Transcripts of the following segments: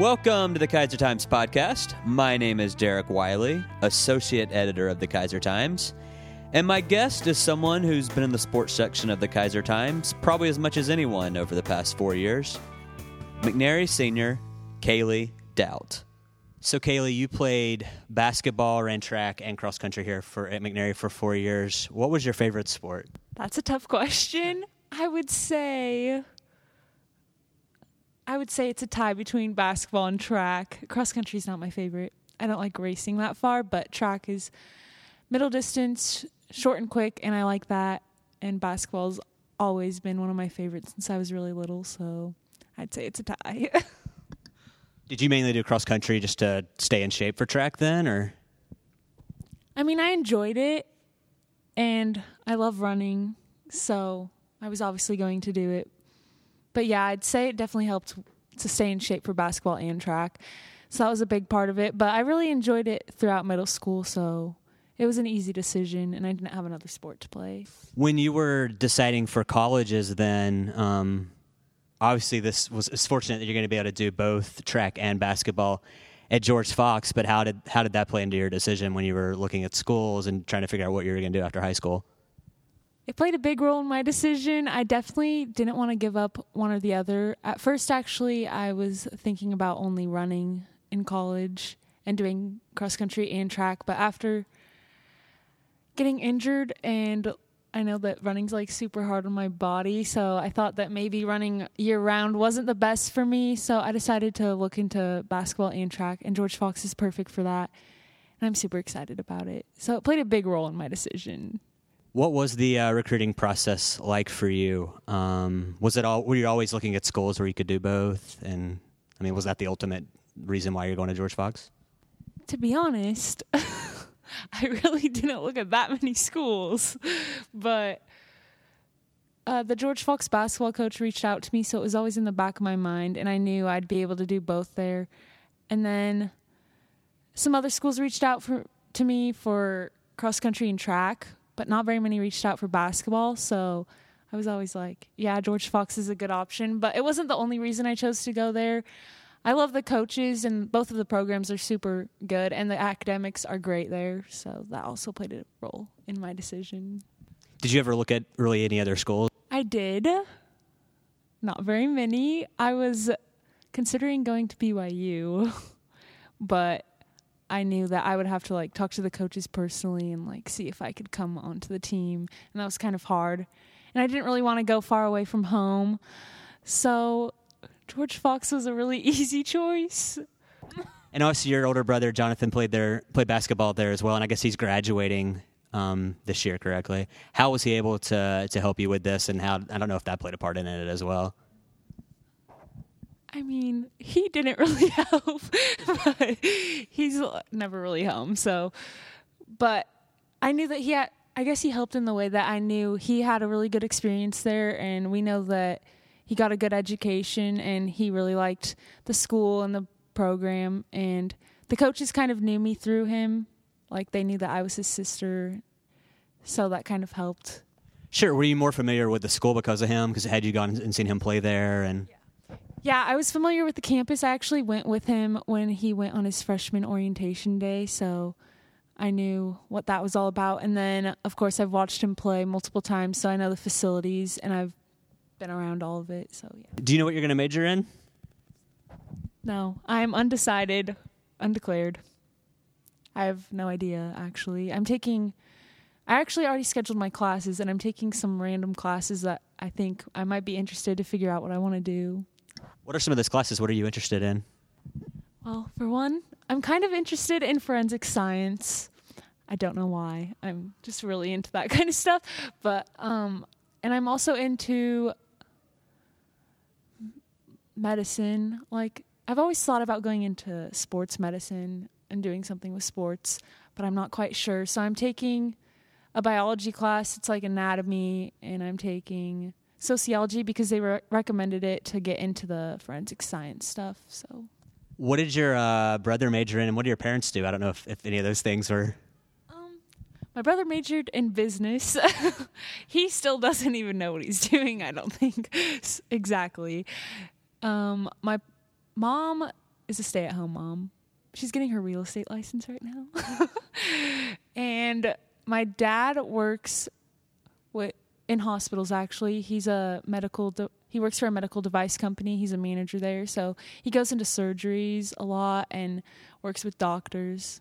Welcome to the Keizertimes podcast. My name is Derek Wiley, associate editor of the Keizertimes. And my guest is someone who's been in the sports section of the Keizertimes probably as much as anyone over the past four years McNary senior, Kailey Doutt. So, Kailey, you played basketball, ran track, and cross country here for at McNary for four years. What was your favorite sport? That's a tough question. I would say I would say it's a tie between basketball and track. Cross country is not my favorite. I don't like racing that far, but track is middle distance, short and quick, and I like that. And basketball's always been one of my favorites since I was really little, so I'd say it's a tie. Did you mainly do cross country just to stay in shape for track then, or? I mean, I enjoyed it, and I love running, so I was obviously going to do it but yeah, I'd say it definitely helped to stay in shape for basketball and track. So that was a big part of it. But I really enjoyed it throughout middle school. So it was an easy decision, and I didn't have another sport to play. When you were deciding for colleges, then um, obviously this was it's fortunate that you're going to be able to do both track and basketball at George Fox. But how did how did that play into your decision when you were looking at schools and trying to figure out what you were going to do after high school? It played a big role in my decision. I definitely didn't want to give up one or the other. At first, actually, I was thinking about only running in college and doing cross country and track. But after getting injured, and I know that running's like super hard on my body, so I thought that maybe running year round wasn't the best for me. So I decided to look into basketball and track, and George Fox is perfect for that. And I'm super excited about it. So it played a big role in my decision. What was the uh, recruiting process like for you? Um, was it all? Were you always looking at schools where you could do both? And I mean, was that the ultimate reason why you're going to George Fox? To be honest, I really didn't look at that many schools, but uh, the George Fox basketball coach reached out to me, so it was always in the back of my mind, and I knew I'd be able to do both there. And then some other schools reached out for to me for cross country and track, but not very many reached out for basketball. So I was always like, yeah, George Fox is a good option. But it wasn't the only reason I chose to go there. I love the coaches, and both of the programs are super good, and the academics are great there. So that also played a role in my decision. Did you ever look at really any other schools? I did. Not very many. I was considering going to BYU, but I knew that I would have to like talk to the coaches personally and like see if I could come onto the team. And that was kind of hard. And I didn't really want to go far away from home. So George Fox was a really easy choice. And obviously your older brother Jonathan played there played basketball there as well and I guess he's graduating um, this year correctly. How was he able to to help you with this and how I don't know if that played a part in it as well. I mean, he didn't really help, but he's never really home. So, but I knew that he had, I guess he helped in the way that I knew he had a really good experience there. And we know that he got a good education and he really liked the school and the program. And the coaches kind of knew me through him. Like they knew that I was his sister. So that kind of helped. Sure. Were you more familiar with the school because of him? Because had you gone and seen him play there? And yeah. Yeah, I was familiar with the campus. I actually went with him when he went on his freshman orientation day, so I knew what that was all about. And then, of course, I've watched him play multiple times, so I know the facilities and I've been around all of it. So, yeah. Do you know what you're going to major in? No, I'm undecided, undeclared. I have no idea, actually. I'm taking, I actually already scheduled my classes, and I'm taking some random classes that I think I might be interested to figure out what I want to do. What are some of those classes? What are you interested in? Well, for one, I'm kind of interested in forensic science. I don't know why. I'm just really into that kind of stuff. But um and I'm also into medicine. Like I've always thought about going into sports medicine and doing something with sports, but I'm not quite sure. So I'm taking a biology class. It's like anatomy and I'm taking sociology because they re- recommended it to get into the forensic science stuff. So, what did your uh, brother major in, and what do your parents do? I don't know if, if any of those things were. Um, my brother majored in business. he still doesn't even know what he's doing. I don't think exactly. Um, my mom is a stay at home mom. She's getting her real estate license right now. and my dad works with in hospitals actually. He's a medical de- he works for a medical device company. He's a manager there, so he goes into surgeries a lot and works with doctors.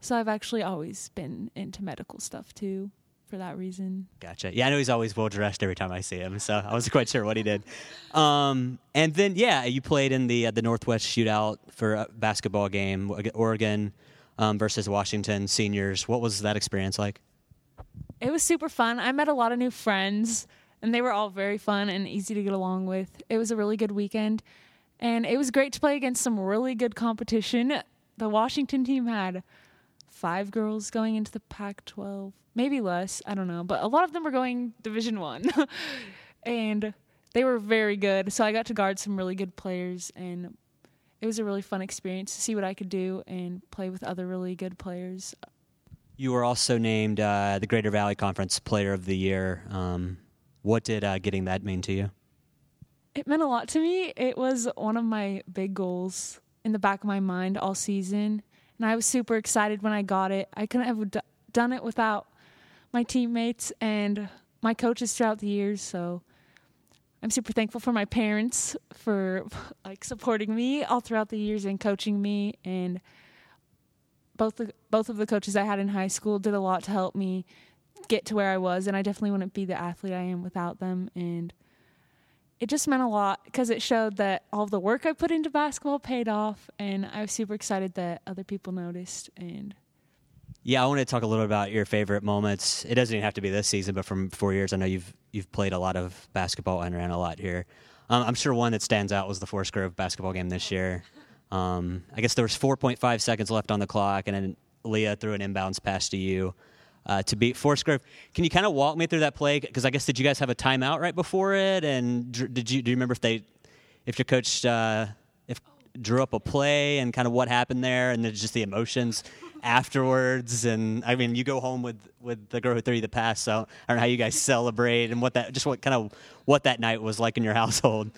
So I've actually always been into medical stuff too for that reason. Gotcha. Yeah, I know he's always well dressed every time I see him, so I wasn't quite sure what he did. Um, and then, yeah, you played in the uh, the Northwest Shootout for a basketball game, Oregon um, versus Washington seniors. What was that experience like? It was super fun. I met a lot of new friends, and they were all very fun and easy to get along with. It was a really good weekend, and it was great to play against some really good competition. The Washington team had five girls going into the Pac-12, maybe less. I don't know, but a lot of them were going Division One, and they were very good. So I got to guard some really good players, and it was a really fun experience to see what I could do and play with other really good players. You were also named uh, the Greater Valley Conference Player of the Year. Um, what did uh, getting that mean to you? It meant a lot to me. It was one of my big goals in the back of my mind all season and I was super excited when I got it. I couldn't have d- done it without my teammates and my coaches throughout the years. So I'm super thankful for my parents for like supporting me all throughout the years and coaching me. And both the, both of the coaches I had in high school did a lot to help me get to where I was. And I definitely wouldn't be the athlete I am without them. And it just meant a lot because it showed that all the work I put into basketball paid off, and I was super excited that other people noticed. And yeah, I want to talk a little bit about your favorite moments. It doesn't even have to be this season, but from four years, I know you've you've played a lot of basketball and ran a lot here. Um, I'm sure one that stands out was the Forest Grove basketball game this year. Um, I guess there was 4.5 seconds left on the clock, and then Leah threw an inbounds pass to you uh, to beat Grove. Can you kind of walk me through that play? Because I guess did you guys have a timeout right before it? And did you do you remember if they if your coach uh, if drew up a play and kind of what happened there, and just the emotions afterwards? And I mean, you go home with with the girl who threw you the pass, so I don't know how you guys celebrate and what that just what kind of what that night was like in your household.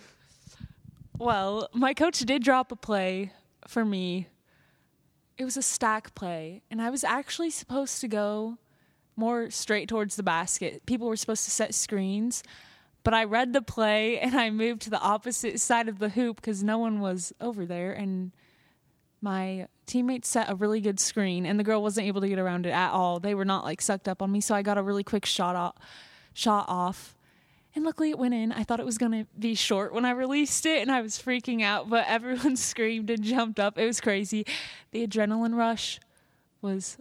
Well, my coach did drop a play for me. It was a stack play, and I was actually supposed to go more straight towards the basket. People were supposed to set screens, but I read the play and I moved to the opposite side of the hoop because no one was over there. And my teammate set a really good screen, and the girl wasn't able to get around it at all. They were not like sucked up on me, so I got a really quick shot off. Shot off. And luckily it went in. I thought it was going to be short when I released it and I was freaking out, but everyone screamed and jumped up. It was crazy. The adrenaline rush was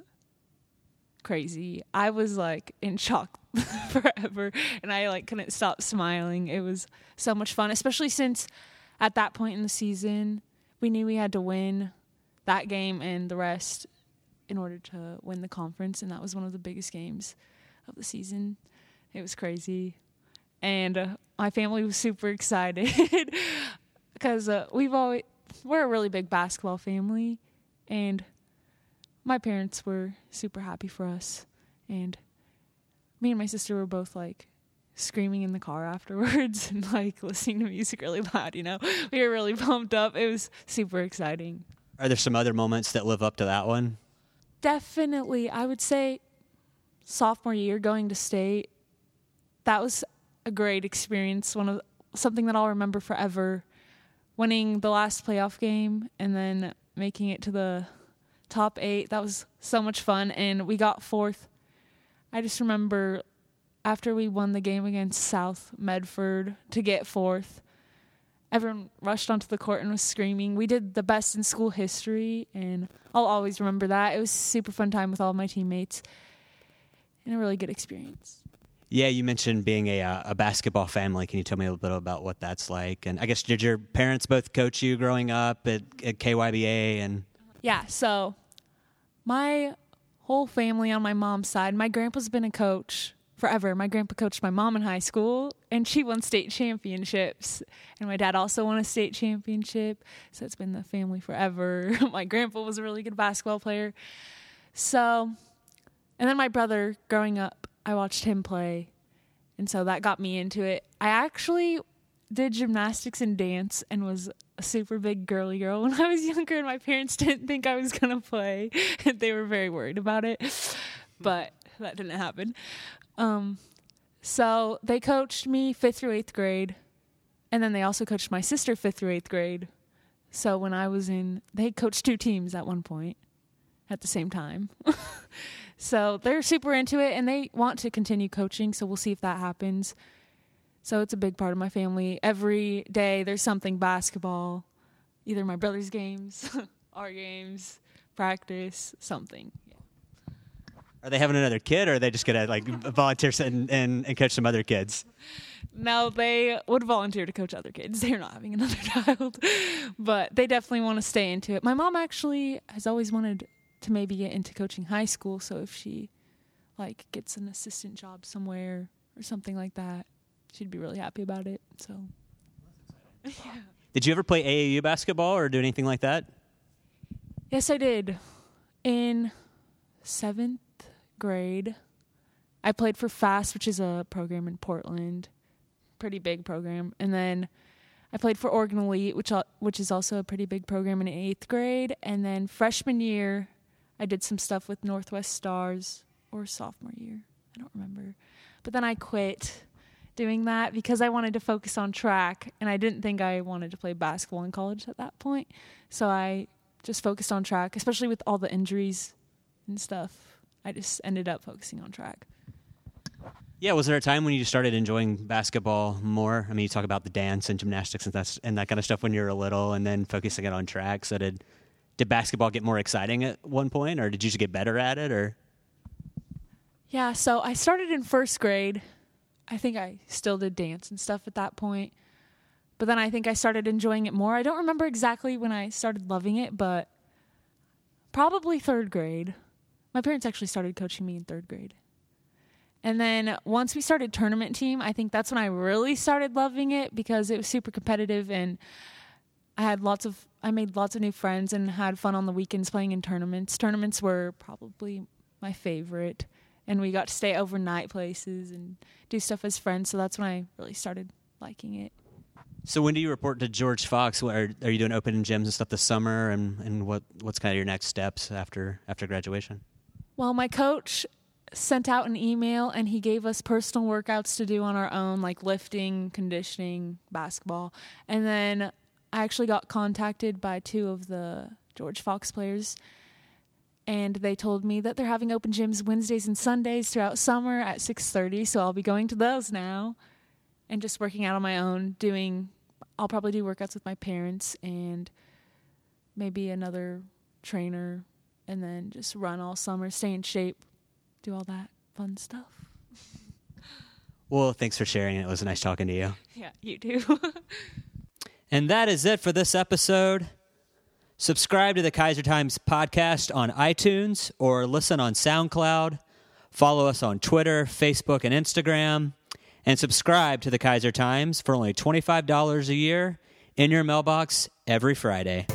crazy. I was like in shock forever and I like couldn't stop smiling. It was so much fun, especially since at that point in the season, we knew we had to win that game and the rest in order to win the conference and that was one of the biggest games of the season. It was crazy. And uh, my family was super excited because uh, we've always we're a really big basketball family and my parents were super happy for us and me and my sister were both like screaming in the car afterwards and like listening to music really loud you know? We were really pumped up. It was super exciting. Are there some other moments that live up to that one? Definitely. I would say sophomore year going to state that was a great experience one of something that i'll remember forever winning the last playoff game and then making it to the top eight. That was so much fun, and we got fourth. I just remember after we won the game against South Medford to get fourth, everyone rushed onto the court and was screaming. We did the best in school history, and I'll always remember that. It was super fun time with all my teammates and a really good experience. Yeah, you mentioned being a, uh, a basketball family. Can you tell me a little bit about what that's like? And I guess did your parents both coach you growing up at, at KYBA? And yeah, so my whole family on my mom's side, my grandpa's been a coach forever. My grandpa coached my mom in high school, and she won state championships. And my dad also won a state championship. So it's been the family forever. my grandpa was a really good basketball player. So, and then my brother, growing up, I watched him play. And so that got me into it. I actually did gymnastics and dance and was a super big girly girl when I was younger, and my parents didn't think I was gonna play. they were very worried about it, but that didn't happen. Um, so they coached me fifth through eighth grade, and then they also coached my sister fifth through eighth grade. So when I was in, they coached two teams at one point at the same time. So they're super into it and they want to continue coaching. So we'll see if that happens. So it's a big part of my family. Every day there's something basketball, either my brother's games, our games, practice, something. Are they having another kid, or are they just gonna like volunteer and, and, and coach some other kids? No, they would volunteer to coach other kids. They're not having another child, but they definitely want to stay into it. My mom actually has always wanted to maybe get into coaching high school. So if she like gets an assistant job somewhere or something like that, she'd be really happy about it. So. yeah. Did you ever play AAU basketball or do anything like that? Yes, I did. In seventh grade, I played for FAST, which is a program in Portland, pretty big program, and then I played for Oregon Elite, which which is also a pretty big program in eighth grade, and then freshman year, I did some stuff with Northwest Stars or sophomore year. I don't remember. But then I quit doing that because I wanted to focus on track and I didn't think I wanted to play basketball in college at that point. So I just focused on track, especially with all the injuries and stuff. I just ended up focusing on track. Yeah, was there a time when you started enjoying basketball more? I mean, you talk about the dance and gymnastics and that and that kind of stuff when you were a little, and then focusing it on track. So did did basketball get more exciting at one point, or did you just get better at it, or? Yeah, so I started in first grade. I think I still did dance and stuff at that point. But then I think I started enjoying it more. I don't remember exactly when I started loving it, but probably third grade. My parents actually started coaching me in third grade. And then once we started tournament team, I think that's when I really started loving it because it was super competitive and I had lots of I made lots of new friends and had fun on the weekends playing in tournaments. Tournaments were probably my favorite, and we got to stay overnight places and do stuff as friends. So that's when I really started liking it. So when do you report to George Fox? Are, are you doing open gyms and stuff this summer, and, and what what's kind of your next steps after after graduation? Well, my coach sent out an email and he gave us personal workouts to do on our own, like lifting, conditioning, basketball, and then I actually got contacted by two of the George Fox players, and they told me that they're having open gyms Wednesdays and Sundays throughout summer at 6:30. So I'll be going to those now, and just working out on my own. Doing, I'll probably do workouts with my parents and maybe another trainer, and then just run all summer, stay in shape, do all that fun stuff. Well, thanks for sharing. It was nice talking to you. Yeah, you too. And that is it for this episode. Subscribe to the Keizertimes podcast on iTunes or listen on SoundCloud. Follow us on Twitter, Facebook, and Instagram. And subscribe to the Keizertimes for only $25 a year in your mailbox every Friday.